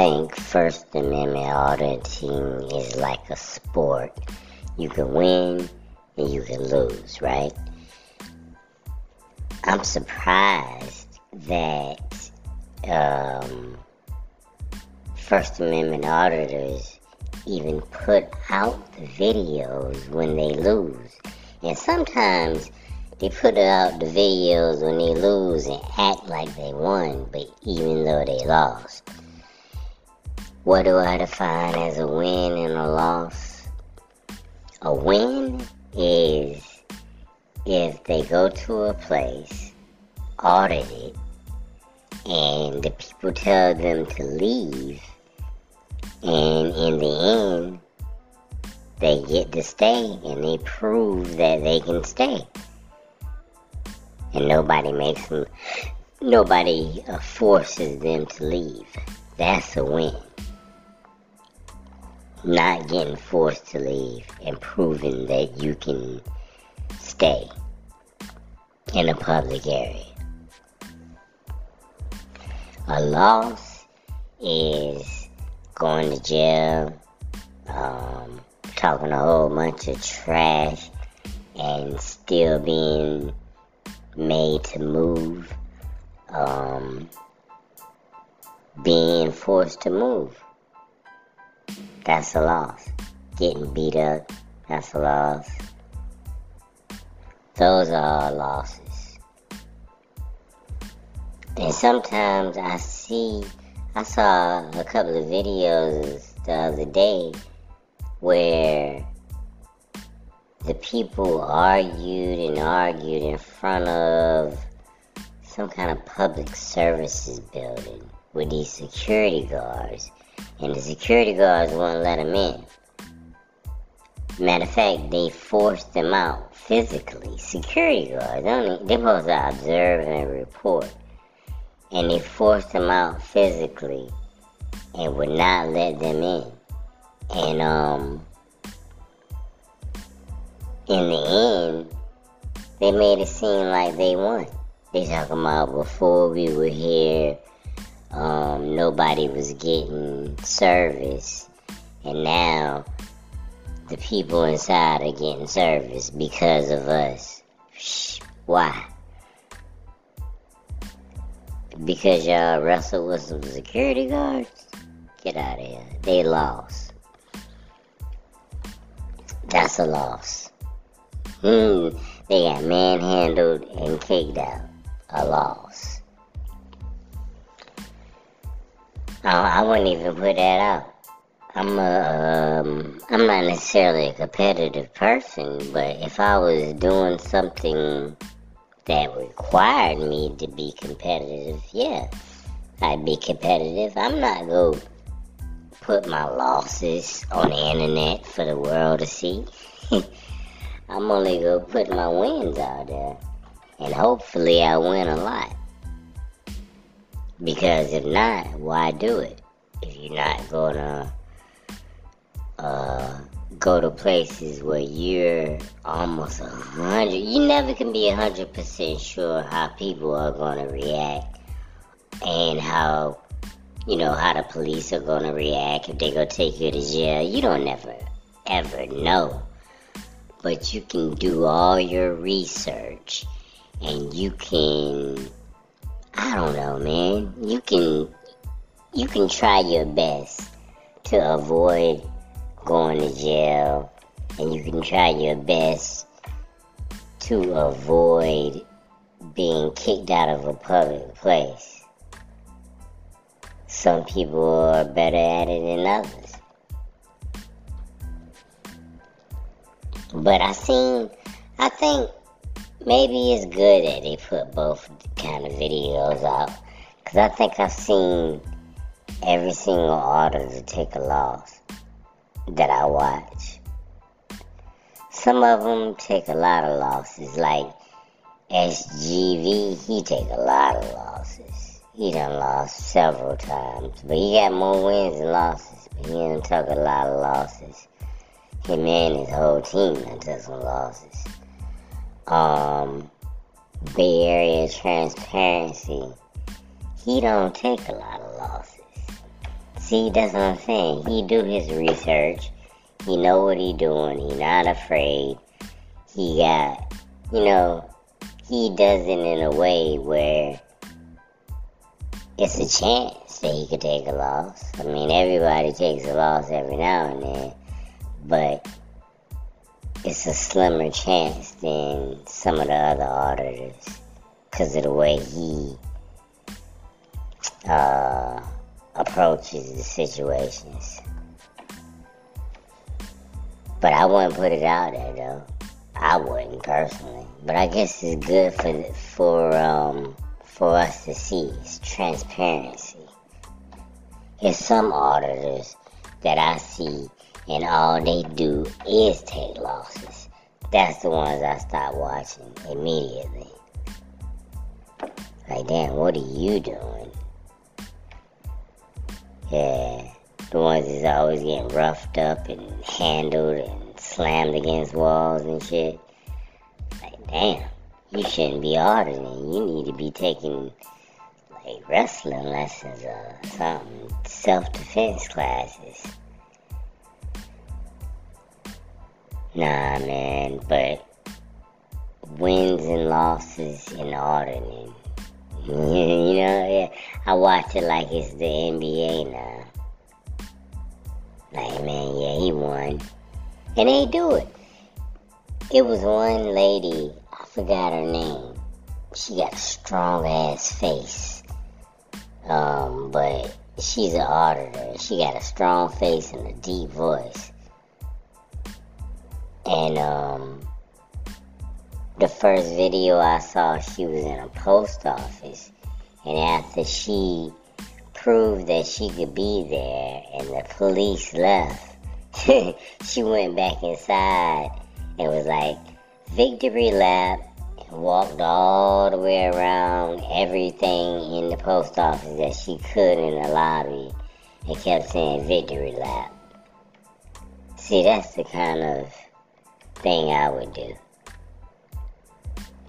think First Amendment auditing is like a sport. You can win and you can lose, right? I'm surprised that um, First Amendment auditors even put out the videos when they lose. And sometimes they put out the videos when they lose and act like they won, but even though they lost. What do I define as a win and a loss? A win is if they go to a place, audit it, and the people tell them to leave, and in the end, they get to stay and they prove that they can stay. And nobody makes them, nobody forces them to leave. That's a win. Not getting forced to leave and proving that you can stay in a public area. A loss is going to jail, um, talking a whole bunch of trash, and still being made to move, um, being forced to move. That's a loss. Getting beat up, that's a loss. Those are losses. And sometimes I see, I saw a couple of videos the other day where the people argued and argued in front of some kind of public services building with these security guards, and the security guards wouldn't let them in. Matter of fact, they forced them out physically. Security guards, only, they're supposed to observe and report. And they forced them out physically and would not let them in. And um, in the end, they made it seem like they won. They talking about before we were here, um, nobody was getting service, and now the people inside are getting service because of us. Why? Because y'all wrestled with some security guards? Get out of here. They lost. That's a loss. Hmm, they got manhandled and kicked out. A loss. I, I wouldn't even put that out. I'm a, um, I'm not necessarily a competitive person, but if I was doing something that required me to be competitive, yeah, I'd be competitive. I'm not to put my losses on the internet for the world to see. I'm only to put my wins out there. And hopefully I win a lot. Because if not, why do it? If you're not to uh, go to places where you're almost a hundred. You never can be a hundred percent sure how people are gonna react and how you know how the police are gonna react if they go take you to jail. You don't never ever know, but you can do all your research and you can. I don't know, man. You can you can try your best to avoid going to jail, and you can try your best to avoid being kicked out of a public place. Some people are better at it than others. But I seen, I think maybe it's good that they put both kind of videos out. Because I think I've seen every single auditor take a loss that I watch. Some of them take a lot of losses, like SGV, he take a lot of losses. He done lost several times, but he got more wins than losses, but he done took a lot of losses. Him and his whole team done took some losses. Um, Bay Area Transparency, he don't take a lot of losses. See, that's what I'm saying. He do his research. He know what he doing. He not afraid. He got, you know, he does it in a way where it's a chance that he could take a loss. I mean, everybody takes a loss every now and then, but it's a slimmer chance than some of the other auditors because of the way he uh, approaches the situations. But I wouldn't put it out there though. I wouldn't personally. But I guess it's good for for um for us to see. It's transparency. There's some auditors that I see and all they do is take losses. That's the ones I stop watching immediately. Like, damn, what are you doing? Yeah, the ones that's always getting roughed up and handled and slammed against walls and shit. Like, damn, you shouldn't be auditing. You need to be taking like wrestling lessons or something, self defense classes. Nah, man, but wins and losses in auditing. you know, yeah, I watch it like it's the NBA now. Like, man, yeah, he won. And they do it. It was one lady, I forgot her name. She got a strong ass face. Um, but she's an auditor. She got a strong face and a deep voice. And um, the first video I saw, she was in a post office. And after she proved that she could be there and the police left, she went back inside and was like, victory lap, and walked all the way around everything in the post office that she could in the lobby and kept saying victory lap. See, that's the kind of thing I would do.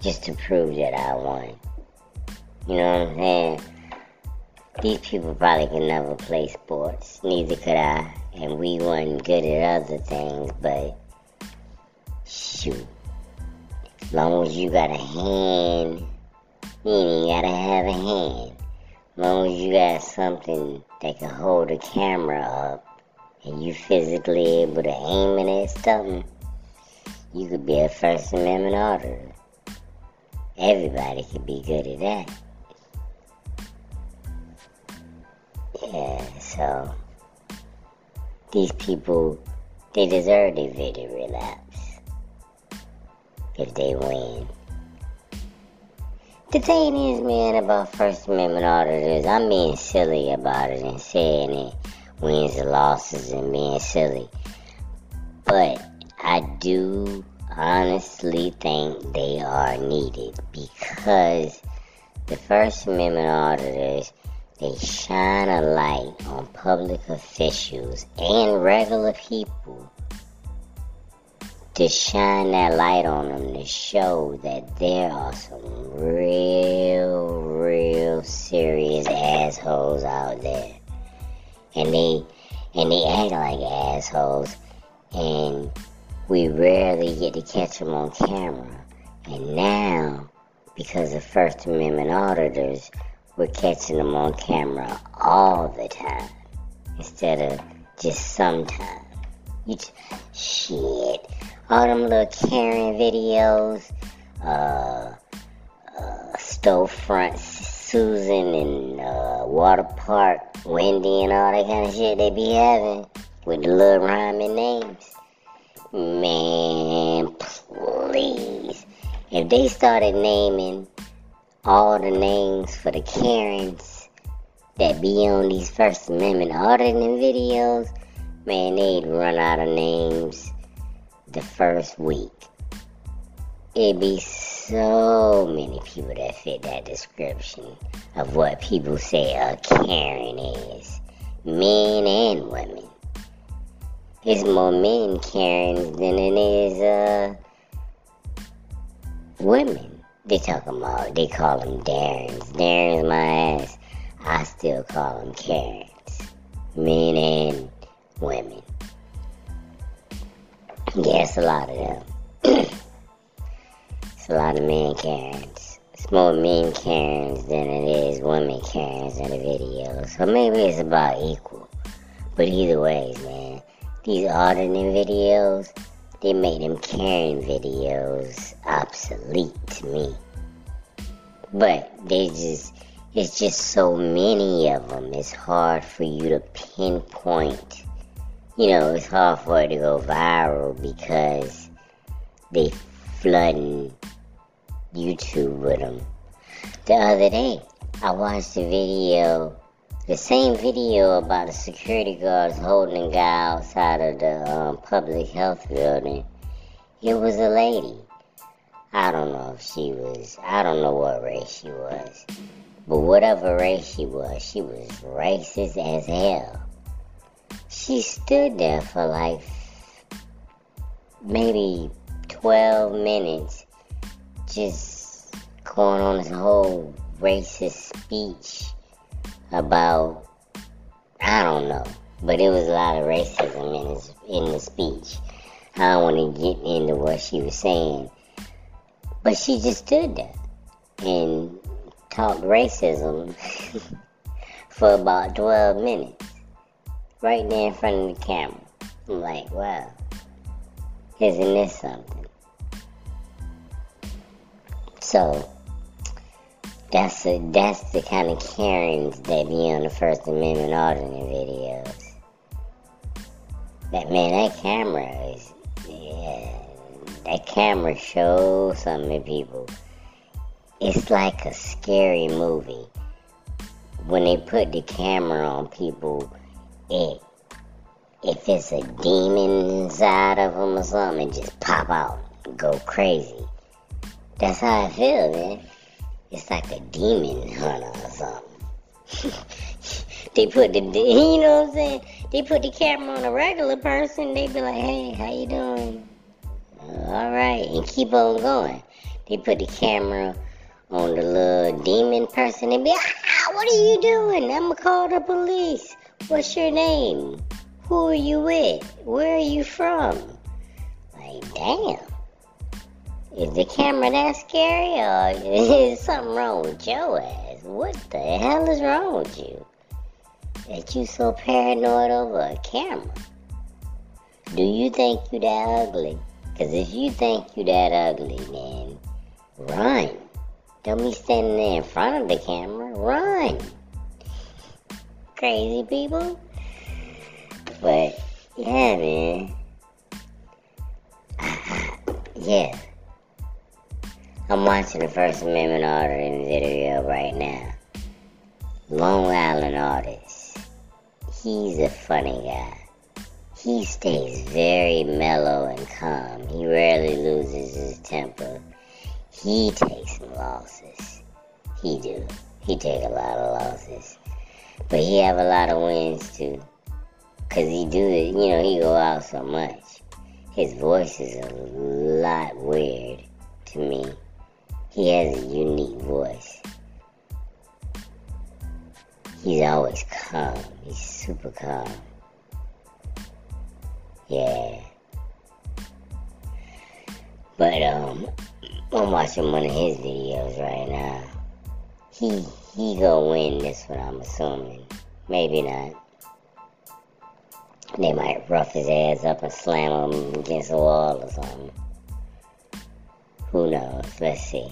Just to prove that I won. You know what I'm saying? These people probably can never play sports. Neither could I. And we weren't good at other things, but shoot. As long as you got a hand, you ain't gotta have a hand. As long as you got something that can hold a camera up and you physically able to aim it at something, you could be a First Amendment auditor. Everybody could be good at that. Yeah, so these people, they deserve their victory laps if they win. The thing is, man, about First Amendment auditors, I'm being silly about it and saying it wins and losses and being silly. But I do honestly think they are needed because the First Amendment auditors they shine a light on public officials and regular people to shine that light on them to show that there are some real, real serious assholes out there. And they and they act like assholes and we rarely get to catch them on camera. And now, because of First Amendment auditors, we're catching them on camera all the time instead of just sometimes. You t- shit, all them little Karen videos, uh, uh, storefront Susan and uh, Water Park Wendy and all that kind of shit they be having with the little rhyming names. Man, please. If they started naming all the names for the Karens that be on these First Amendment auditing videos, man, they'd run out of names the first week. It'd be so many people that fit that description of what people say a Karen is. Men and women. It's more men Karens than it is uh, women. They talk about, they call them Darrens. Darren's my ass. I still call them Karens. men and women. Yes, a lot of them. it's a lot of men Karens. It's more men Karens than it is women Karens in the videos. So maybe it's about equal. But either ways, man, these auditing videos, they made them Karen videos obsolete to me. But they just, it's just so many of them. It's hard for you to pinpoint. You know, it's hard for it to go viral because they flooding YouTube with them. The other day, I watched a video, the same video about the security guards holding a guy outside of the um, public health building. It was a lady. I don't know if she was, I don't know what race she was. But whatever race she was, she was racist as hell. She stood there for like maybe 12 minutes just going on this whole racist speech about, I don't know, but it was a lot of racism in, his, in the speech. I don't want to get into what she was saying but she just stood there and talked racism for about 12 minutes. Right there in front of the camera. I'm like, wow, isn't this something? So, that's a, that's the kind of Karens that be on the First Amendment auditing videos. That man, that camera is, yeah, that camera shows something to people. It's like a scary movie. When they put the camera on people, it if it's a demon inside of them or something, it just pop out, go crazy. That's how I feel, man. It's like a demon hunter or something. they put the, you know what I'm saying? They put the camera on a regular person. They be like, "Hey, how you doing? All right, and keep on going. They put the camera on the little demon person and be, ah, what are you doing? I'ma call the police. What's your name? Who are you with? Where are you from? Like, damn. Is the camera that scary or is something wrong with your ass? What the hell is wrong with you? That you so paranoid over a camera? Do you think you that ugly? Because if you think you that ugly, man, run. Don't be standing there in front of the camera. Run. Crazy people. But, yeah, man. yeah. I'm watching the First Amendment auditing video right now. Long Island Audit. He's a funny guy. He stays very mellow and calm. He rarely loses his temper. He takes some losses. He do. He take a lot of losses. But he have a lot of wins too. Cause he do it, you know, he go out so much. His voice is a lot weird to me. He has a unique voice. He's always calm. He's super calm. Yeah. But um, I'm watching one of his videos right now. He he gonna win this one, I'm assuming. Maybe not. They might rough his ass up and slam him against a wall or something. Who knows? Let's see.